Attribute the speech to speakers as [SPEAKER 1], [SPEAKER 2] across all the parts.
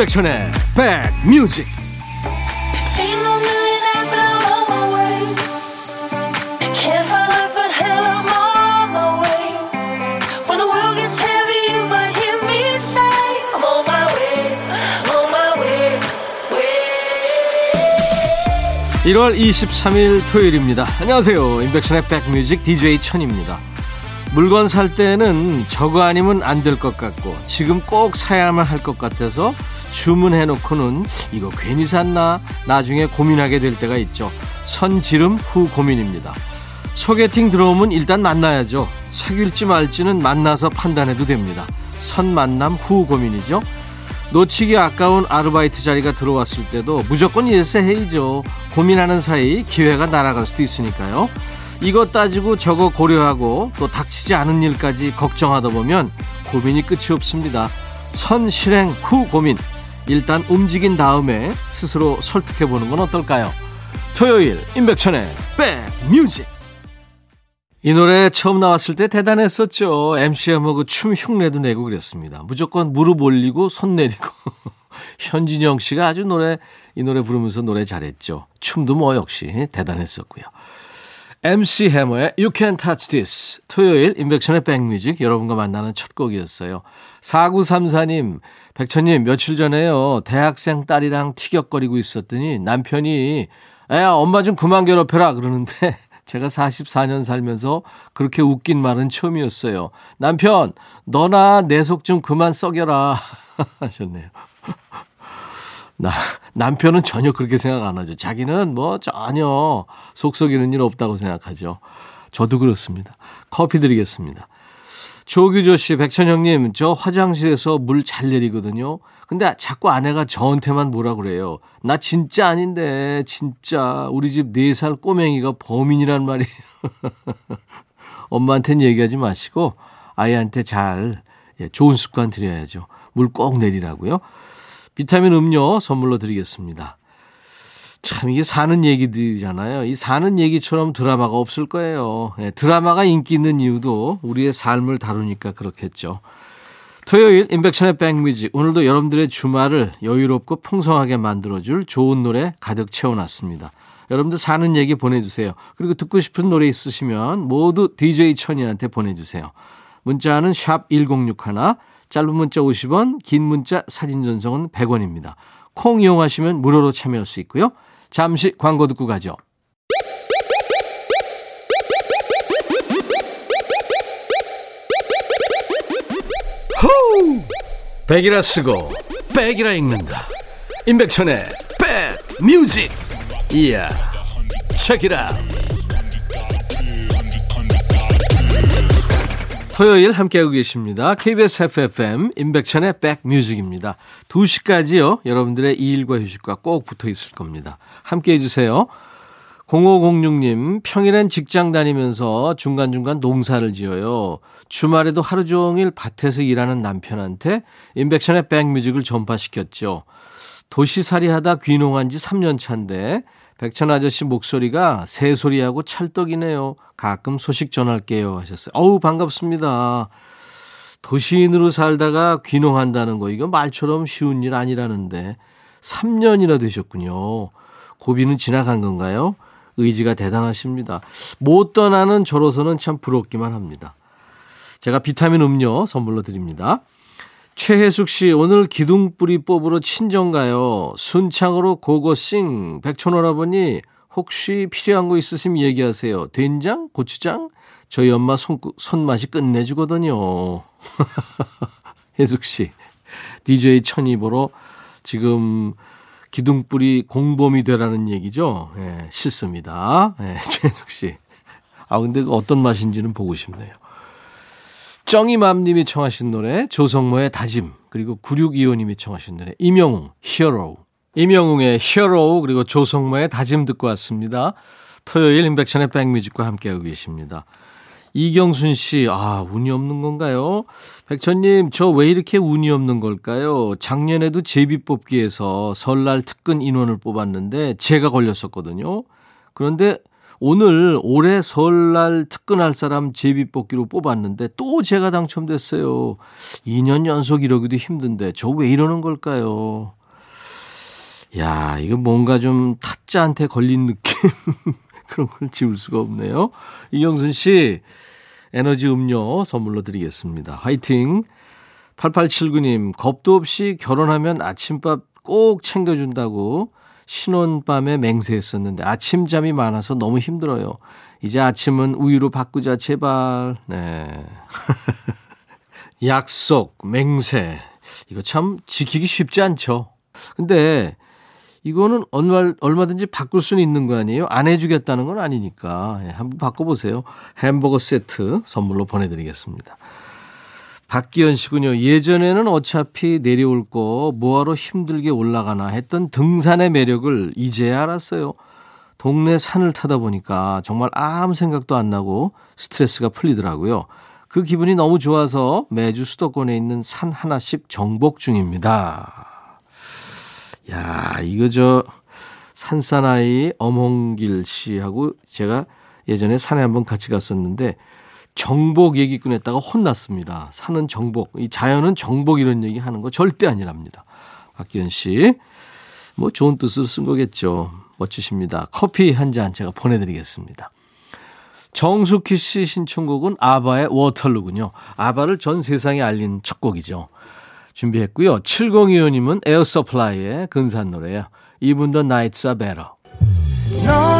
[SPEAKER 1] 임백천의 백뮤직. (1월 23일) 토요일입니다. 안녕하세요. 임백천의 백뮤직 DJ 천입니다. 물건 살 때는 저거 아니면 안 될 것 같고 지금 꼭 사야만 할 것 같아서 주문해놓고는 이거 괜히 샀나 나중에 고민하게 될 때가 있죠. 선지름 후 고민입니다. 소개팅 들어오면 일단 만나야죠. 사귈지 말지는 만나서 판단해도 됩니다. 선 만남 후 고민이죠. 놓치기 아까운 아르바이트 자리가 들어왔을 때도 무조건 일세해이죠. 고민하는 사이 기회가 날아갈 수도 있으니까요. 이것 따지고 저거 고려하고 또 닥치지 않은 일까지 걱정하다 보면 고민이 끝이 없습니다. 선 실행 후 고민. 일단 움직인 다음에 스스로 설득해 보는 건 어떨까요? 토요일 임백천의 백뮤직. 이 노래 처음 나왔을 때 대단했었죠. MCM하고 춤 흉내도 내고 그랬습니다. 무조건 무릎 올리고 손 내리고. 현진영 씨가 아주 노래, 이 노래 부르면서 노래 잘했죠. 춤도 뭐 역시 대단했었고요. MC 해머의 You Can Touch This. 토요일 인백션의 백뮤직 여러분과 만나는 첫 곡이었어요. 4934님, 백천님, 며칠 전에요. 대학생 딸이랑 티격거리고 있었더니 남편이 야, 엄마 좀 그만 괴롭혀라 그러는데 제가 44년 살면서 그렇게 웃긴 말은 처음이었어요. 남편, 너나 내 속 좀 그만 썩여라 하셨네요. 나, 남편은 전혀 그렇게 생각 안 하죠. 자기는 뭐 전혀 속썩이는 일 없다고 생각하죠. 저도 그렇습니다. 커피 드리겠습니다. 조규조 씨, 백천형님, 저 화장실에서 물 잘 내리거든요. 근데 자꾸 아내가 저한테만 뭐라 그래요. 나 진짜 아닌데, 진짜. 우리 집 4살 꼬맹이가 범인이란 말이에요. 엄마한테는 얘기하지 마시고, 아이한테 잘, 예, 좋은 습관 들여야죠. 물 꼭 내리라고요. 비타민 음료 선물로 드리겠습니다. 참 이게 사는 얘기들이잖아요. 이 사는 얘기처럼 드라마가 없을 거예요. 네, 드라마가 인기 있는 이유도 우리의 삶을 다루니까 그렇겠죠. 토요일 인백션의 백뮤직 오늘도 여러분들의 주말을 여유롭고 풍성하게 만들어줄 좋은 노래 가득 채워놨습니다. 여러분들 사는 얘기 보내주세요. 그리고 듣고 싶은 노래 있으시면 모두 DJ 천이한테 보내주세요. 문자는 샵 1061, 짧은 문자 50원, 긴 문자 사진 전송은 100원입니다. 콩 이용하시면 무료로 참여할 수 있고요. 잠시 광고 듣고 가죠. 호우! 백이라 쓰고 백이라 읽는다. 임백천의 백 뮤직. 이야. 책이라. 토요일 함께하고 계십니다. KBS FFM 임백천의 백뮤직입니다. 2시까지요. 여러분들의 일과 휴식과 꼭 붙어 있을 겁니다. 함께해 주세요. 0506님, 평일엔 직장 다니면서 중간중간 농사를 지어요. 주말에도 하루 종일 밭에서 일하는 남편한테 임백천의 백뮤직을 전파시켰죠. 도시살이 하다 귀농한 지 3년 차인데 백천 아저씨 목소리가 새소리하고 찰떡이네요. 가끔 소식 전할게요 하셨어요. 어우 반갑습니다. 도시인으로 살다가 귀농한다는 거 이거 말처럼 쉬운 일 아니라는데 3년이나 되셨군요. 고비는 지나간 건가요? 의지가 대단하십니다. 못 떠나는 저로서는 참 부럽기만 합니다. 제가 비타민 음료 선물로 드립니다. 최혜숙 씨, 오늘 기둥뿌리 뽑으러 친정 가요. 순창으로 고고싱. 백촌오라버니, 혹시 필요한 거 있으시면 얘기하세요. 된장? 고추장? 저희 엄마 손, 손맛이 끝내주거든요. 혜숙 씨, DJ 보러 지금 기둥뿌리 공범이 되라는 얘기죠. 예, 싫습니다. 예, 최혜숙 씨. 아, 근데 어떤 맛인지는 보고 싶네요. 정이맘님이 청하신 노래 조성모의 다짐 그리고 9625님이 청하신 노래 임영웅 히어로 임영웅의 히어로 그리고 조성모의 다짐 듣고 왔습니다. 토요일 인백션의 백뮤직과 함께하고 계십니다. 이경순 씨, 아, 운이 없는 건가요? 백천님, 저 왜 이렇게 운이 없는 걸까요? 작년에도 제비 뽑기에서 설날 특근 인원을 뽑았는데 제가 걸렸었거든요. 그런데 오늘 올해 설날 특근할 사람 제비뽑기로 뽑았는데 또 제가 당첨됐어요. 2년 연속 이러기도 힘든데 저 왜 이러는 걸까요? 야, 이거 뭔가 좀 타짜한테 걸린 느낌. 그런 걸 지울 수가 없네요. 이영순 씨, 에너지 음료 선물로 드리겠습니다. 화이팅! 8879님, 겁도 없이 결혼하면 아침밥 꼭 챙겨준다고 신혼밤에 맹세했었는데 아침잠이 많아서 너무 힘들어요. 이제 아침은 우유로 바꾸자, 제발. 네. 약속, 맹세. 이거 참 지키기 쉽지 않죠. 근데 이거는 얼마, 얼마든지 바꿀 수는 있는 거 아니에요? 안 해주겠다는 건 아니니까. 예, 한번 바꿔보세요. 햄버거 세트 선물로 보내드리겠습니다. 박기현 씨군요. 예전에는 어차피 내려올 거 뭐하러 힘들게 올라가나 했던 등산의 매력을 이제야 알았어요. 동네 산을 타다 보니까 정말 아무 생각도 안 나고 스트레스가 풀리더라고요. 그 기분이 너무 좋아서 매주 수도권에 있는 산 하나씩 정복 중입니다. 야, 이거 저 산사나이 엄홍길 씨하고 제가 예전에 산에 한번 같이 갔었는데 정복 얘기 꺼냈다가 혼났습니다. 산은 정복, 이 자연은 정복 이런 얘기 하는 거 절대 아니랍니다. 박기현 씨. 뭐 좋은 뜻으로 쓴 거겠죠. 멋지십니다. 커피 한 잔 제가 보내드리겠습니다. 정숙희 씨 신청곡은 아바의 워털루군요. 아바를 전 세상에 알린 첫 곡이죠. 준비했고요. 7025님은 에어서플라이의 근사한 노래예요. 이분도 are better. 너의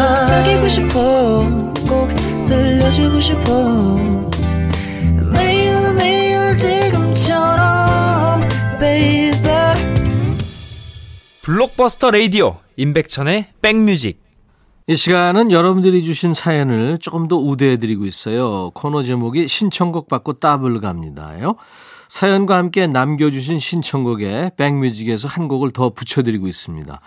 [SPEAKER 1] 속삭이고 싶어 꼭 들려주고 싶어 매일 매일 지금처럼 baby
[SPEAKER 2] 블록버스터 레이디오 임백천의 백뮤직
[SPEAKER 1] 이 시간은 여러분들이 주신 사연을 조금 더 우대해드리고 있어요. 코너 제목이 신청곡 받고 따블 갑니다요. 사연과 함께 남겨주신 신청곡에 백뮤직에서 한 곡을 더 붙여드리고 있습니다.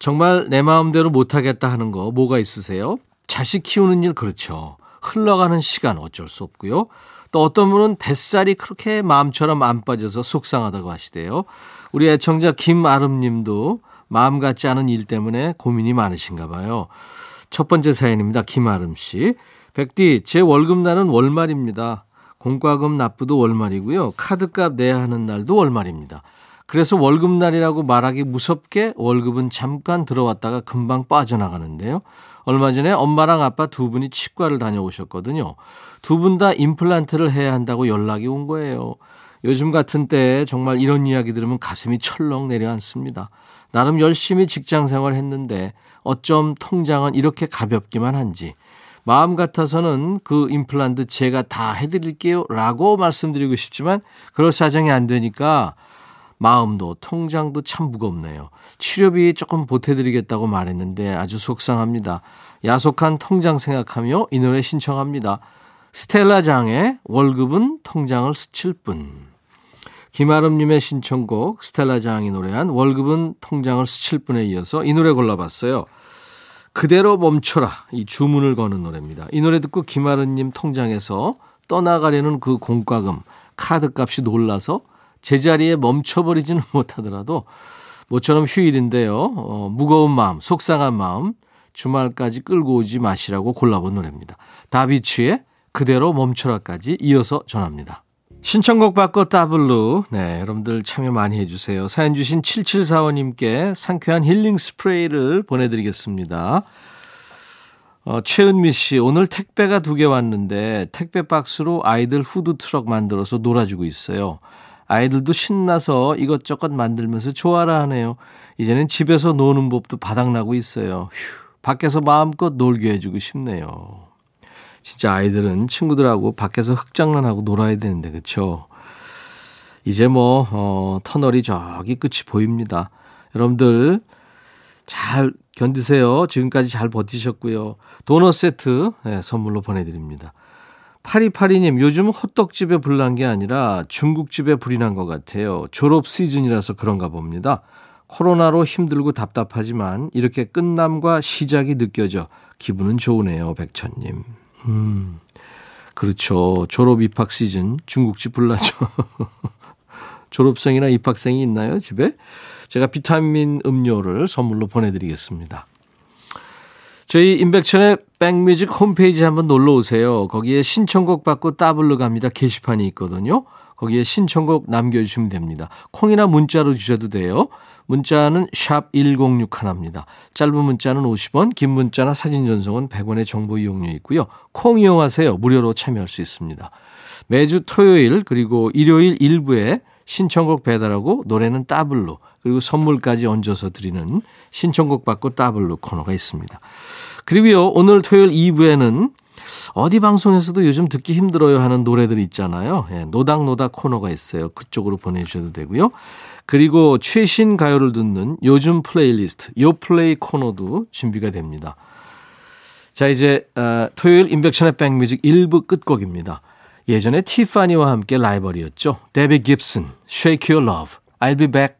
[SPEAKER 1] 정말 내 마음대로 못하겠다 하는 거 뭐가 있으세요? 자식 키우는 일 그렇죠. 흘러가는 시간 어쩔 수 없고요. 또 어떤 분은 뱃살이 그렇게 마음처럼 안 빠져서 속상하다고 하시대요. 우리 애청자 김아름 님도 마음 같지 않은 일 때문에 고민이 많으신가 봐요. 첫 번째 사연입니다. 김아름 씨. 백디, 제 월급날은 월말입니다. 공과금 납부도 월말이고요. 카드값 내야 하는 날도 월말입니다. 그래서 월급날이라고 말하기 무섭게 월급은 잠깐 들어왔다가 금방 빠져나가는데요. 얼마 전에 엄마랑 아빠 두 분이 치과를 다녀오셨거든요. 두 분 다 임플란트를 해야 한다고 연락이 온 거예요. 요즘 같은 때에 정말 이런 이야기 들으면 가슴이 철렁 내려앉습니다. 나름 열심히 직장 생활 했는데 어쩜 통장은 이렇게 가볍기만 한지 마음 같아서는 그 임플란트 제가 다 해드릴게요 라고 말씀드리고 싶지만 그럴 사정이 안 되니까 마음도 통장도 참 무겁네요. 치료비 조금 보태드리겠다고 말했는데 아주 속상합니다. 야속한 통장 생각하며 이 노래 신청합니다. 스텔라 장의 월급은 통장을 스칠 뿐. 김아름님의 신청곡 스텔라 장이 노래한 월급은 통장을 스칠 뿐에 이어서 이 노래 골라봤어요. 그대로 멈춰라 이 주문을 거는 노래입니다. 이 노래 듣고 김아름님 통장에서 떠나가려는 그 공과금 카드값이 놀라서 제자리에 멈춰버리지는 못하더라도 모처럼 휴일인데요. 어, 무거운 마음, 속상한 마음 주말까지 끌고 오지 마시라고 골라본 노래입니다. 다비치의 그대로 멈춰라까지 이어서 전합니다. 신청곡 받고 따블루. 네, 여러분들 참여 많이 해주세요. 사연 주신 7745님께 상쾌한 힐링 스프레이를 보내드리겠습니다. 어, 최은미 씨, 오늘 택배가 두 개 왔는데 택배 박스로 아이들 후드 트럭 만들어서 놀아주고 있어요. 아이들도 신나서 이것저것 만들면서 좋아라 하네요. 이제는 집에서 노는 법도 바닥나고 있어요. 휴, 밖에서 마음껏 놀게 해주고 싶네요. 진짜 아이들은 친구들하고 밖에서 흙장난하고 놀아야 되는데 그렇죠. 이제 뭐 어, 터널이 저기 끝이 보입니다. 여러분들 잘 견디세요. 지금까지 잘 버티셨고요. 도넛 세트 네, 선물로 보내드립니다. 8282님, 요즘 호떡집에 불난 게 아니라 중국집에 불이 난 것 같아요. 졸업 시즌이라서 그런가 봅니다. 코로나로 힘들고 답답하지만 이렇게 끝남과 시작이 느껴져 기분은 좋으네요, 백천님. 음, 그렇죠. 졸업 입학 시즌 중국집 불나죠. 졸업생이나 입학생이 있나요, 집에? 제가 비타민 음료를 선물로 보내드리겠습니다. 저희 인백천의 백뮤직 홈페이지 한번 놀러 오세요. 거기에 신청곡 받고 따블로 갑니다. 게시판이 있거든요. 거기에 신청곡 남겨주시면 됩니다. 콩이나 문자로 주셔도 돼요. 문자는 샵 1061입니다. 짧은 문자는 50원, 긴 문자나 사진 전송은 100원의 정보 이용료 있고요. 콩 이용하세요. 무료로 참여할 수 있습니다. 매주 토요일 그리고 일요일 일부에 신청곡 배달하고 노래는 따블로 그리고 선물까지 얹어서 드리는 신청곡 받고 따블로 코너가 있습니다. 그리고요 오늘 토요일 2부에는 어디 방송에서도 요즘 듣기 힘들어요 하는 노래들 있잖아요. 예, 노닥노닥 코너가 있어요. 그쪽으로 보내주셔도 되고요. 그리고 최신 가요를 듣는 요즘 플레이리스트, 요 플레이 코너도 준비가 됩니다. 자, 이제, 어, 토요일 임백천의 백뮤직 1부 끝곡입니다. 예전에 티파니와 함께 라이벌이었죠. 데비 깁슨, Shake Your Love, I'll Be Back.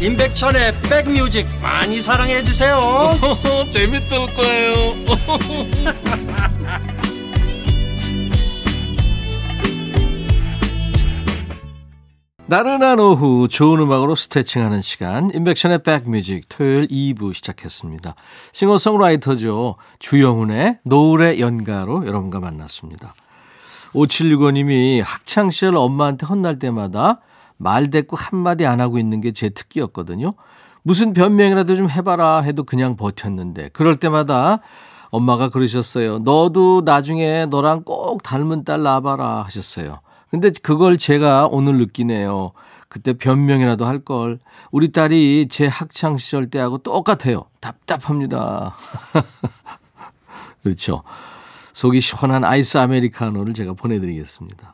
[SPEAKER 3] 임백천의 백뮤직 많이 사랑해 주세요
[SPEAKER 1] 재밌을 거예요 나른한 오후 좋은 음악으로 스트레칭하는 시간 인백션의 백뮤직 토요일 2부 시작했습니다. 싱어송라이터죠. 주영훈의 노을의 연가로 여러분과 만났습니다. 5765님이 학창시절 엄마한테 혼날 때마다 말 대꾸 한마디 안 하고 있는 게 제 특기였거든요. 무슨 변명이라도 좀 해봐라 해도 그냥 버텼는데 그럴 때마다 엄마가 그러셨어요. 너도 나중에 너랑 꼭 닮은 딸 낳아봐라 하셨어요. 근데 그걸 제가 오늘 느끼네요. 그때 변명이라도 할 걸. 우리 딸이 제 학창 시절 때하고 똑같아요. 답답합니다. 그렇죠. 속이 시원한 아이스 아메리카노를 제가 보내드리겠습니다.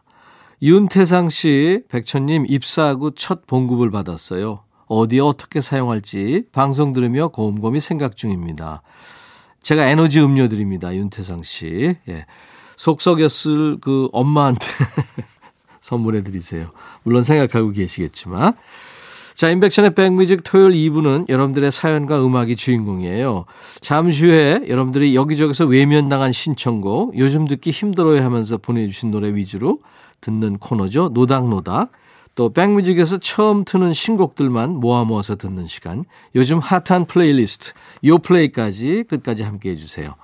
[SPEAKER 1] 윤태상 씨, 백천님 입사하고 첫 봉급을 받았어요. 어디에 어떻게 사용할지 방송 들으며 곰곰이 생각 중입니다. 제가 에너지 음료 드립니다. 윤태상 씨. 예. 속 썩였을 그 엄마한테 선물해 드리세요. 물론 생각하고 계시겠지만. 자, 인백션의 백뮤직 토요일 2부는 여러분들의 사연과 음악이 주인공이에요. 잠시 후에 여러분들이 여기저기서 외면당한 신청곡, 요즘 듣기 힘들어요 하면서 보내주신 노래 위주로 듣는 코너죠. 노닥노닥. 또 백뮤직에서 처음 트는 신곡들만 모아 모아서 듣는 시간. 요즘 핫한 플레이리스트, 요 플레이까지 끝까지 함께 해주세요.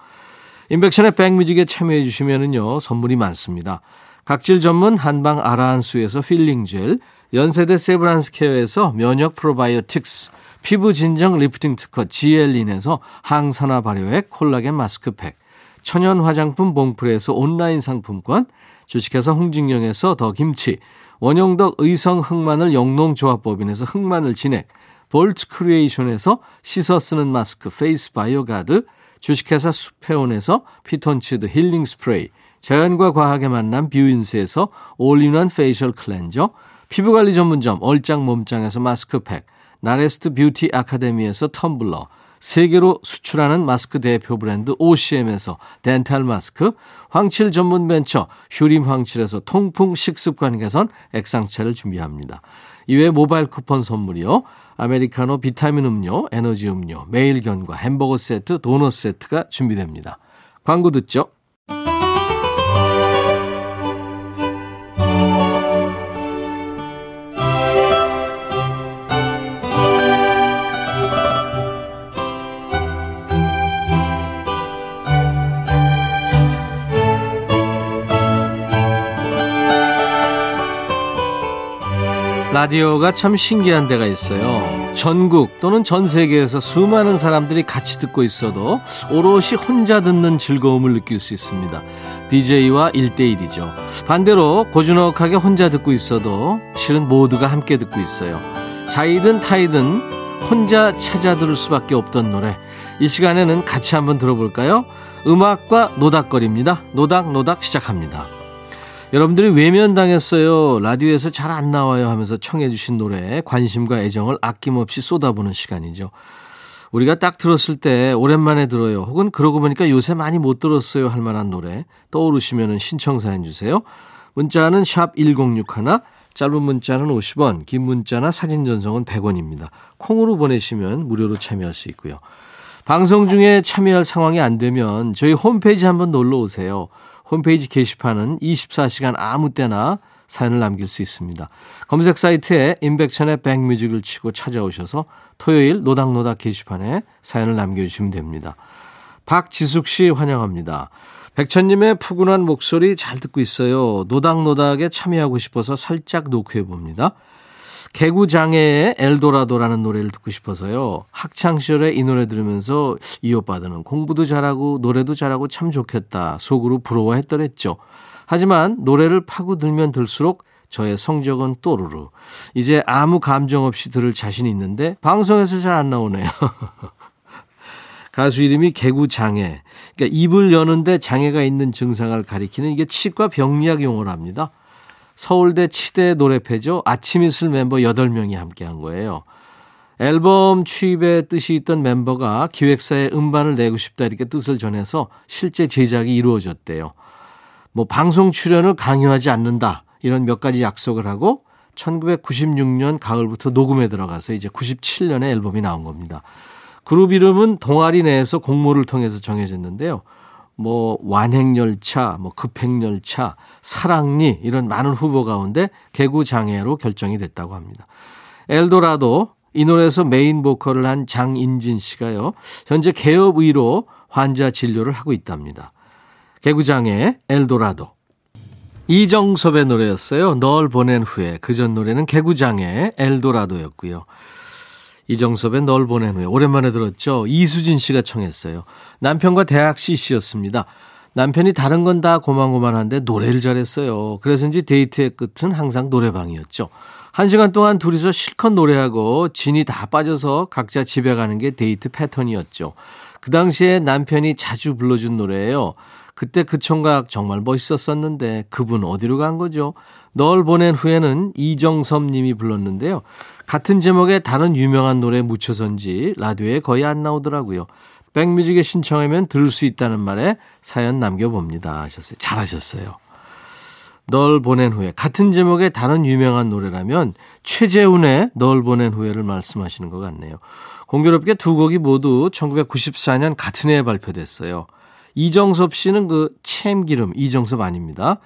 [SPEAKER 1] 임백천의 백뮤직에 참여해 주시면은요, 선물이 많습니다. 각질 전문 한방 아라한수에서 필링 젤, 연세대 세브란스 케어에서 면역 프로바이오틱스, 피부 진정 리프팅 특허 지엘린에서 항산화 발효액 콜라겐 마스크팩, 천연 화장품 봉프레에서 온라인 상품권, 주식회사 홍진경에서 더 김치, 원용덕 의성 흑마늘 영농조합법인에서 흑마늘 진액, 볼트 크리에이션에서 씻어 쓰는 마스크 페이스 바이오 가드, 주식회사 수페온에서 피톤치드 힐링 스프레이, 자연과 과학의 만남 뷰인스에서 올인원 페이셜 클렌저, 피부관리 전문점 얼짱 몸짱에서 마스크팩, 나레스트 뷰티 아카데미에서 텀블러, 세계로 수출하는 마스크 대표 브랜드 OCM에서 덴탈 마스크, 황칠 전문 벤처 휴림 황칠에서 통풍 식습관 개선 액상차를 준비합니다. 이외에 모바일 쿠폰 선물이요. 아메리카노 비타민 음료, 에너지 음료, 매일 견과 햄버거 세트, 도넛 세트가 준비됩니다. 광고 듣죠. 라디오가 참 신기한 데가 있어요. 전국 또는 전 세계에서 수많은 사람들이 같이 듣고 있어도 오롯이 혼자 듣는 즐거움을 느낄 수 있습니다. DJ와 1대1이죠. 반대로 고즈넉하게 혼자 듣고 있어도 실은 모두가 함께 듣고 있어요. 자이든 타이든 혼자 찾아 들을 수밖에 없던 노래. 이 시간에는 같이 한번 들어볼까요? 음악과 노닥거립니다. 노닥 노닥 시작합니다. 여러분들이 외면당했어요. 라디오에서 잘 안 나와요 하면서 청해주신 노래에 관심과 애정을 아낌없이 쏟아부는 시간이죠. 우리가 딱 들었을 때 오랜만에 들어요. 혹은 그러고 보니까 요새 많이 못 들었어요 할 만한 노래 떠오르시면 신청사연 주세요. 문자는 샵 1061, 짧은 문자는 50원, 긴 문자나 사진 전송은 100원입니다. 콩으로 보내시면 무료로 참여할 수 있고요. 방송 중에 참여할 상황이 안 되면 저희 홈페이지 한번 놀러 오세요. 홈페이지 게시판은 24시간 아무 때나 사연을 남길 수 있습니다. 검색 사이트에 인백천의 백뮤직을 치고 찾아오셔서 토요일 노닥노닥 게시판에 사연을 남겨주시면 됩니다. 박지숙 씨 환영합니다. 백천님의 푸근한 목소리 잘 듣고 있어요. 노닥노닥에 참여하고 싶어서 살짝 녹화해 봅니다. 개구장애의 엘도라도라는 노래를 듣고 싶어서요. 학창시절에 이 노래 들으면서 이 오빠들은 공부도 잘하고 노래도 잘하고 참 좋겠다. 속으로 부러워했더랬죠. 하지만 노래를 파고들면 들수록 저의 성적은 또르르. 이제 아무 감정 없이 들을 자신이 있는데 방송에서 잘 안 나오네요. 가수 이름이 개구장애. 그러니까 입을 여는데 장애가 있는 증상을 가리키는 이게 치과 병리학 용어랍니다. 서울대 치대 노래패죠. 아침 이슬 멤버 8명이 함께 한 거예요. 앨범 취입의 뜻이 있던 멤버가 기획사에 음반을 내고 싶다 이렇게 뜻을 전해서 실제 제작이 이루어졌대요. 뭐 방송 출연을 강요하지 않는다 이런 몇 가지 약속을 하고 1996년 가을부터 녹음에 들어가서 이제 97년에 앨범이 나온 겁니다. 그룹 이름은 동아리 내에서 공모를 통해서 정해졌는데요. 뭐 완행열차, 뭐 급행열차, 사랑니 이런 많은 후보 가운데 개구장애로 결정이 됐다고 합니다. 엘도라도 이 노래에서 메인 보컬을 한 장인진 씨가요. 현재 개업의로 환자 진료를 하고 있답니다. 개구장애 엘도라도 이정섭의 노래였어요. 널 보낸 후에 그 전 노래는 개구장애 엘도라도였고요. 이정섭의 널 보낸 후에 오랜만에 들었죠. 이수진 씨가 청했어요. 남편과 대학 CC였습니다. 남편이 다른 건 다 고만고만한데 노래를 잘했어요. 그래서인지 데이트의 끝은 항상 노래방이었죠. 한 시간 동안 둘이서 실컷 노래하고 진이 다 빠져서 각자 집에 가는 게 데이트 패턴이었죠. 그 당시에 남편이 자주 불러준 노래예요. 그때 그 총각 정말 멋있었었는데 그분 어디로 간 거죠? 널 보낸 후에는 이정섭 님이 불렀는데요. 같은 제목의 다른 유명한 노래 묻혀선지 라디오에 거의 안 나오더라고요. 백뮤직에 신청하면 들을 수 있다는 말에 사연 남겨봅니다 하셨어요. 잘하셨어요. 널 보낸 후에 같은 제목의 다른 유명한 노래라면 최재훈의 널 보낸 후에를 말씀하시는 것 같네요. 공교롭게 두 곡이 모두 1994년 같은 해에 발표됐어요. 이정섭 씨는 그 참기름 이정섭 아닙니다.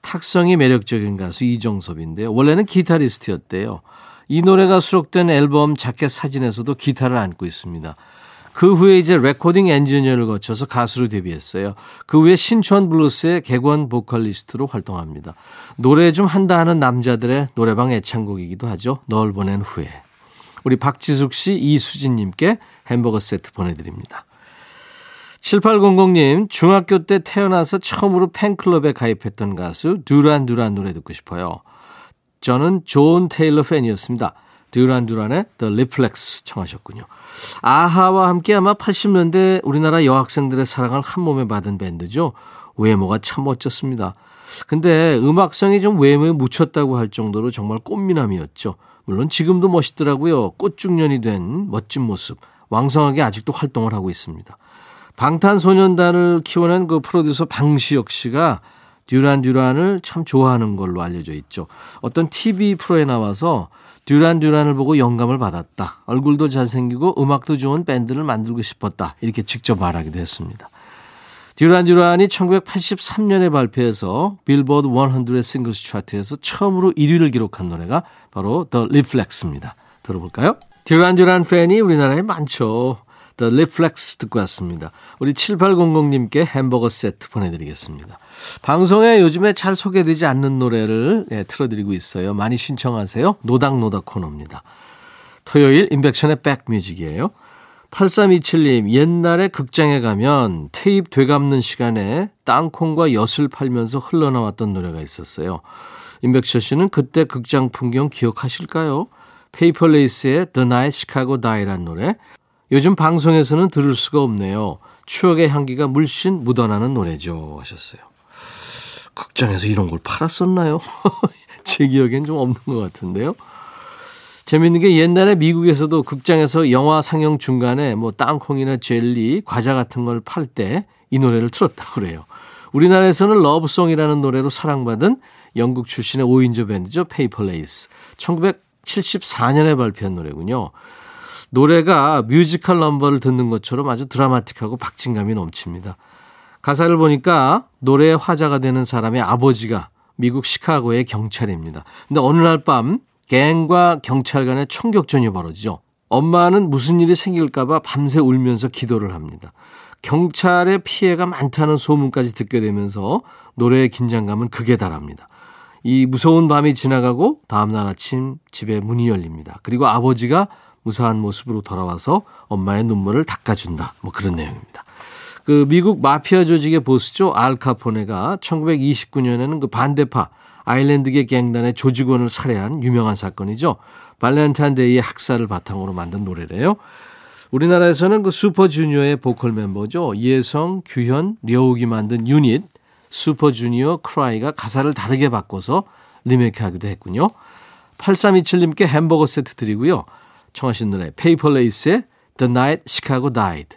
[SPEAKER 1] 탁성이 매력적인 가수 이정섭인데요. 원래는 기타리스트였대요. 이 노래가 수록된 앨범 자켓 사진에서도 기타를 안고 있습니다. 그 후에 이제 레코딩 엔지니어를 거쳐서 가수로 데뷔했어요. 그 후에 신촌 블루스의 객원 보컬리스트로 활동합니다. 노래 좀 한다 하는 남자들의 노래방 애창곡이기도 하죠. 널 보낸 후에. 우리 박지숙 씨, 이수진님께 햄버거 세트 보내드립니다. 7800님, 중학교 때 태어나서 처음으로 팬클럽에 가입했던 가수 듀란 듀란 노래 듣고 싶어요. 저는 존 테일러 팬이었습니다. 듀란 듀란의 The Reflex 청하셨군요. 아하와 함께 아마 80년대 우리나라 여학생들의 사랑을 한 몸에 받은 밴드죠. 외모가 참 멋졌습니다. 근데 음악성이 좀 외모에 묻혔다고 할 정도로 정말 꽃미남이었죠. 물론 지금도 멋있더라고요. 꽃중년이 된 멋진 모습. 왕성하게 아직도 활동을 하고 있습니다. 방탄소년단을 키워낸 그 프로듀서 방시혁 씨가 듀란 듀란을 참 좋아하는 걸로 알려져 있죠. 어떤 TV 프로에 나와서 듀란 듀란을 보고 영감을 받았다. 얼굴도 잘생기고 음악도 좋은 밴드를 만들고 싶었다. 이렇게 직접 말하기도 했습니다. 듀란 듀란이 1983년에 발표해서 빌보드 100 싱글스 차트에서 처음으로 1위를 기록한 노래가 바로 The Reflex입니다. 들어볼까요? 듀란 듀란 팬이 우리나라에 많죠. The Reflex 듣고 왔습니다. 우리 7800님께 햄버거 세트 보내드리겠습니다. 방송에 요즘에 잘 소개되지 않는 노래를 예, 틀어드리고 있어요. 많이 신청하세요. 노닥노닥 코너입니다. 토요일 임백천의 백뮤직이에요. 8327님, 옛날에 극장에 가면 테이프 되감는 시간에 땅콩과 엿을 팔면서 흘러나왔던 노래가 있었어요. 임백천 씨는 그때 극장 풍경 기억하실까요? 페이퍼레이스의 The Night Chicago Die란 노래. 요즘 방송에서는 들을 수가 없네요. 추억의 향기가 물씬 묻어나는 노래죠. 하셨어요. 극장에서 이런 걸 팔았었나요? 제 기억엔 좀 없는 것 같은데요. 재밌는 게 옛날에 미국에서도 극장에서 영화 상영 중간에 뭐 땅콩이나 젤리, 과자 같은 걸 팔 때 이 노래를 틀었다고 그래요. 우리나라에서는 러브송이라는 노래로 사랑받은 영국 출신의 5인조 밴드죠. 페이퍼레이스. 1974년에 발표한 노래군요. 노래가 뮤지컬 넘버를 듣는 것처럼 아주 드라마틱하고 박진감이 넘칩니다. 가사를 보니까 노래의 화자가 되는 사람의 아버지가 미국 시카고의 경찰입니다. 근데 어느 날 밤 갱과 경찰 간의 총격전이 벌어지죠. 엄마는 무슨 일이 생길까봐 밤새 울면서 기도를 합니다. 경찰의 피해가 많다는 소문까지 듣게 되면서 노래의 긴장감은 극에 달합니다. 이 무서운 밤이 지나가고 다음날 아침 집에 문이 열립니다. 그리고 아버지가 무사한 모습으로 돌아와서 엄마의 눈물을 닦아준다. 뭐 그런 내용입니다. 그 미국 마피아 조직의 보스죠. 알카포네가 1929년에는 그 반대파 아일랜드계 갱단의 조직원을 살해한 유명한 사건이죠. 발렌타인데이의 학살을 바탕으로 만든 노래래요. 우리나라에서는 그 슈퍼주니어의 보컬 멤버죠. 예성, 규현, 려욱이 만든 유닛 슈퍼주니어 K.R.Y.가 가사를 다르게 바꿔서 리메이크하기도 했군요. 8327님께 햄버거 세트 드리고요. 청하신 노래 페이퍼레이스의 The Night Chicago Died.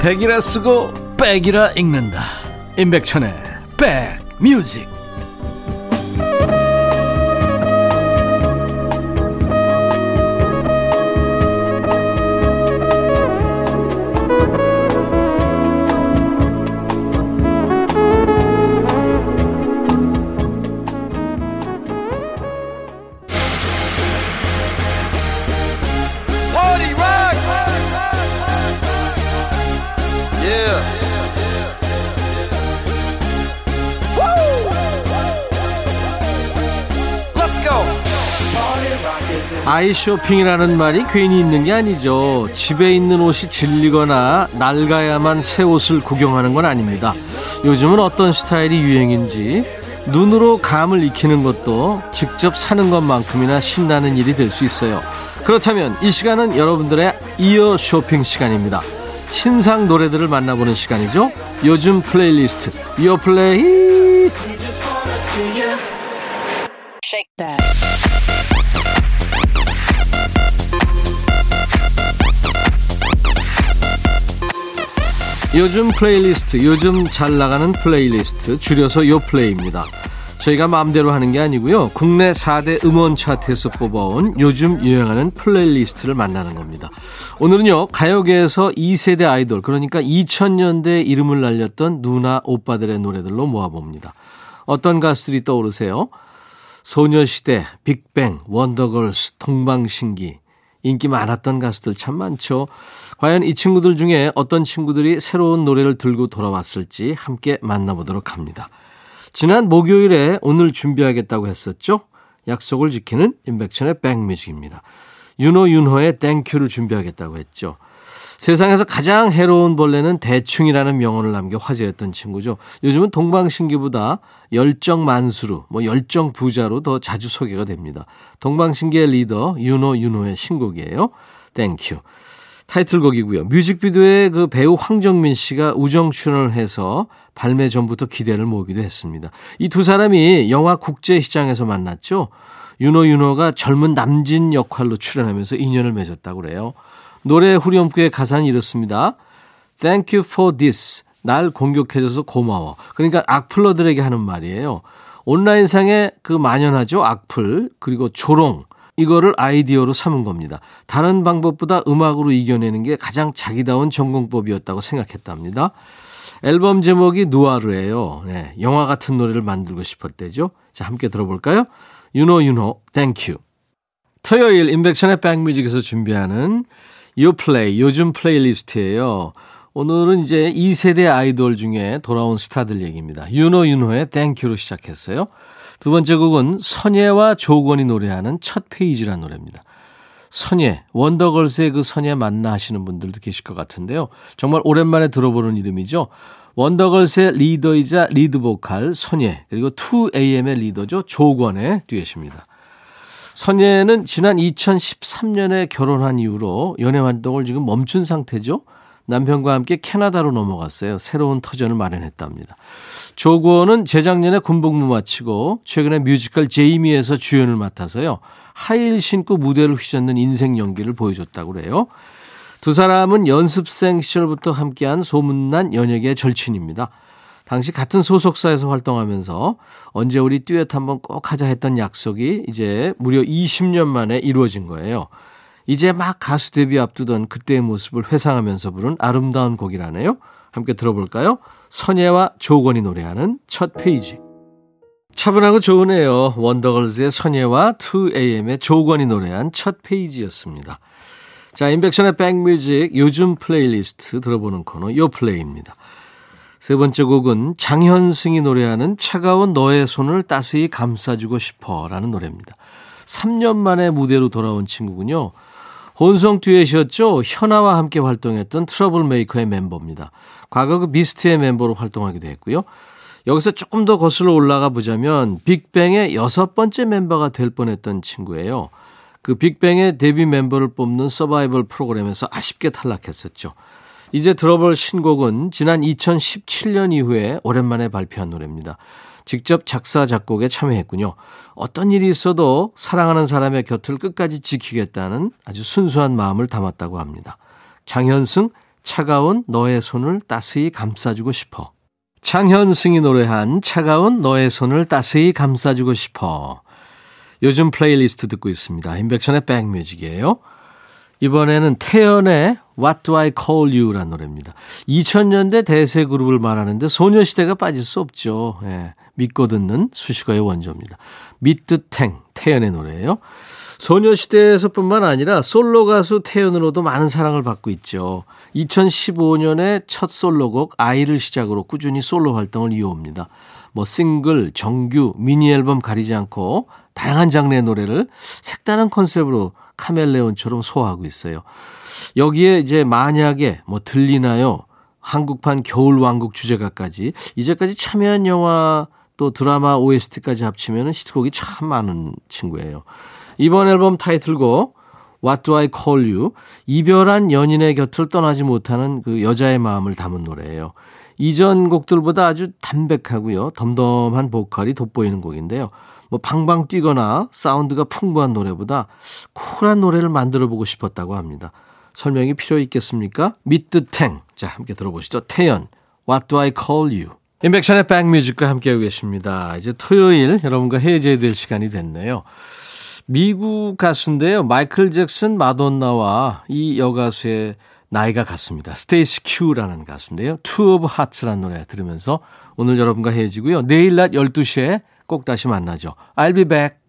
[SPEAKER 1] 백이라 쓰고 백이라 읽는다. 임백천의 백뮤직. 아이 쇼핑이라는 말이 괜히 있는 게 아니죠. 집에 있는 옷이 질리거나 낡아야만 새 옷을 구경하는 건 아닙니다. 요즘은 어떤 스타일이 유행인지 눈으로 감을 익히는 것도 직접 사는 것만큼이나 신나는 일이 될 수 있어요. 그렇다면 이 시간은 여러분들의 이어 쇼핑 시간입니다. 신상 노래들을 만나보는 시간이죠. 요즘 플레이리스트 요플레이. 요즘 플레이리스트, 요즘 잘 나가는 플레이리스트, 줄여서 요플레이입니다. 저희가 마음대로 하는 게 아니고요. 국내 4대 음원 차트에서 뽑아온 요즘 유행하는 플레이리스트를 만나는 겁니다. 오늘은요, 가요계에서 2세대 아이돌, 그러니까 2000년대 이름을 날렸던 누나, 오빠들의 노래들로 모아봅니다. 어떤 가수들이 떠오르세요? 소녀시대, 빅뱅, 원더걸스, 동방신기, 인기 많았던 가수들 참 많죠. 과연 이 친구들 중에 어떤 친구들이 새로운 노래를 들고 돌아왔을지 함께 만나보도록 합니다. 지난 목요일에 오늘 준비하겠다고 했었죠. 약속을 지키는 임백천의 백뮤직입니다. 유노윤호의 Thank U를 준비하겠다고 했죠. 세상에서 가장 해로운 벌레는 대충이라는 명언을 남겨 화제였던 친구죠. 요즘은 동방신기보다 열정 만수르, 뭐 열정 부자로 더 자주 소개가 됩니다. 동방신기의 리더 유노윤호의 신곡이에요. Thank U. 타이틀곡이고요. 뮤직비디오에 그 배우 황정민 씨가 우정 출연을 해서 발매 전부터 기대를 모으기도 했습니다. 이 두 사람이 영화 국제시장에서 만났죠. 유노윤호가 젊은 남진 역할로 출연하면서 인연을 맺었다고 그래요. 노래 후렴구의 가사는 이렇습니다. Thank you for this. 날 공격해줘서 고마워. 그러니까 악플러들에게 하는 말이에요. 온라인상에 그 만연하죠. 악플, 그리고 조롱. 이거를 아이디어로 삼은 겁니다. 다른 방법보다 음악으로 이겨내는 게 가장 자기다운 정공법이었다고 생각했답니다. 앨범 제목이 누아르예요. 네, 영화 같은 노래를 만들고 싶을 때죠. 자, 함께 들어볼까요? 유노윤호 Thank U. 토요일 임백천의 백뮤직에서 준비하는 요플레이 요즘 플레이리스트예요. 오늘은 이제 2세대 아이돌 중에 돌아온 스타들 얘기입니다. 유노윤호의 Thank U로 시작했어요. 두 번째 곡은 선예와 조권이 노래하는 첫 페이지란 노래입니다. 선예, 원더걸스의 그 선예 맞나 하시는 분들도 계실 것 같은데요. 정말 오랜만에 들어보는 이름이죠. 원더걸스의 리더이자 리드 보컬 선예, 그리고 2AM의 리더죠. 조권의 듀엣입니다. 선예는 지난 2013년에 결혼한 이후로 연예 활동을 지금 멈춘 상태죠. 남편과 함께 캐나다로 넘어갔어요. 새로운 터전을 마련했답니다. 조건은 재작년에 군복무 마치고 최근에 뮤지컬 제이미에서 주연을 맡아서요. 하일 신고 무대를 휘젓는 인생 연기를 보여줬다고 그래요. 두 사람은 연습생 시절부터 함께한 소문난 연예계 절친입니다. 당시 같은 소속사에서 활동하면서 언제 우리 듀엣 한번 꼭 하자 했던 약속이 이제 무려 20년 만에 이루어진 거예요. 이제 막 가수 데뷔 앞두던 그때의 모습을 회상하면서 부른 아름다운 곡이라네요. 함께 들어볼까요? 선예와 조권이 노래하는 첫 페이지. 차분하고 좋으네요. 원더걸즈의 선예와 2AM의 조권이 노래한 첫 페이지였습니다. 자, 임백천의 백뮤직 요즘 플레이리스트 들어보는 코너 요플레이입니다. 세 번째 곡은 장현승이 노래하는 차가운 너의 손을 따스히 감싸주고 싶어 라는 노래입니다. 3년 만에 무대로 돌아온 친구군요. 혼성 듀엣이었죠. 현아와 함께 활동했던 트러블 메이커의 멤버입니다. 과거 그 비스트의 멤버로 활동하기도 했고요. 여기서 조금 더 거슬러 올라가 보자면 빅뱅의 여섯 번째 멤버가 될 뻔했던 친구예요. 그 빅뱅의 데뷔 멤버를 뽑는 서바이벌 프로그램에서 아쉽게 탈락했었죠. 이제 들어볼 신곡은 지난 2017년 이후에 오랜만에 발표한 노래입니다. 직접 작사, 작곡에 참여했군요. 어떤 일이 있어도 사랑하는 사람의 곁을 끝까지 지키겠다는 아주 순수한 마음을 담았다고 합니다. 장현승, 차가운 너의 손을 따스히 감싸주고 싶어. 장현승이 노래한 차가운 너의 손을 따스히 감싸주고 싶어. 요즘 플레이리스트 듣고 있습니다. 임백천의 백뮤직이에요. 이번에는 태연의 What Do I Call You라는 노래입니다. 2000년대 대세 그룹을 말하는데 소녀시대가 빠질 수 없죠. 예, 믿고 듣는 수식어의 원조입니다. 미트탱 태연의 노래예요. 소녀시대에서뿐만 아니라 솔로 가수 태연으로도 많은 사랑을 받고 있죠. 2015년에 첫 솔로곡 아이를 시작으로 꾸준히 솔로 활동을 이어옵니다. 뭐 싱글, 정규, 미니 앨범 가리지 않고 다양한 장르의 노래를 색다른 컨셉으로 카멜레온처럼 소화하고 있어요. 여기에 이제 만약에 뭐 들리나요? 한국판 겨울왕국 주제가까지 이제까지 참여한 영화 또 드라마 OST까지 합치면 히트곡이 참 많은 친구예요. 이번 앨범 타이틀곡 What Do I Call You 이별한 연인의 곁을 떠나지 못하는 그 여자의 마음을 담은 노래예요. 이전 곡들보다 아주 담백하고요. 덤덤한 보컬이 돋보이는 곡인데요. 뭐 방방 뛰거나 사운드가 풍부한 노래보다 쿨한 노래를 만들어 보고 싶었다고 합니다. 설명이 필요 있겠습니까? 미트탱. 자, 함께 들어보시죠. 태연, What do I call you? 인백션의 백뮤직과 함께하고 계십니다. 이제 토요일 여러분과 해제될 시간이 됐네요. 미국 가수인데요. 마이클 잭슨, 마돈나와 이 여가수의 나이가 같습니다. 스테이시 큐라는 가수인데요. Two of Hearts라는 노래 들으면서 오늘 여러분과 헤어지고요. 내일 낮 12시에 꼭 다시 만나죠. I'll be back.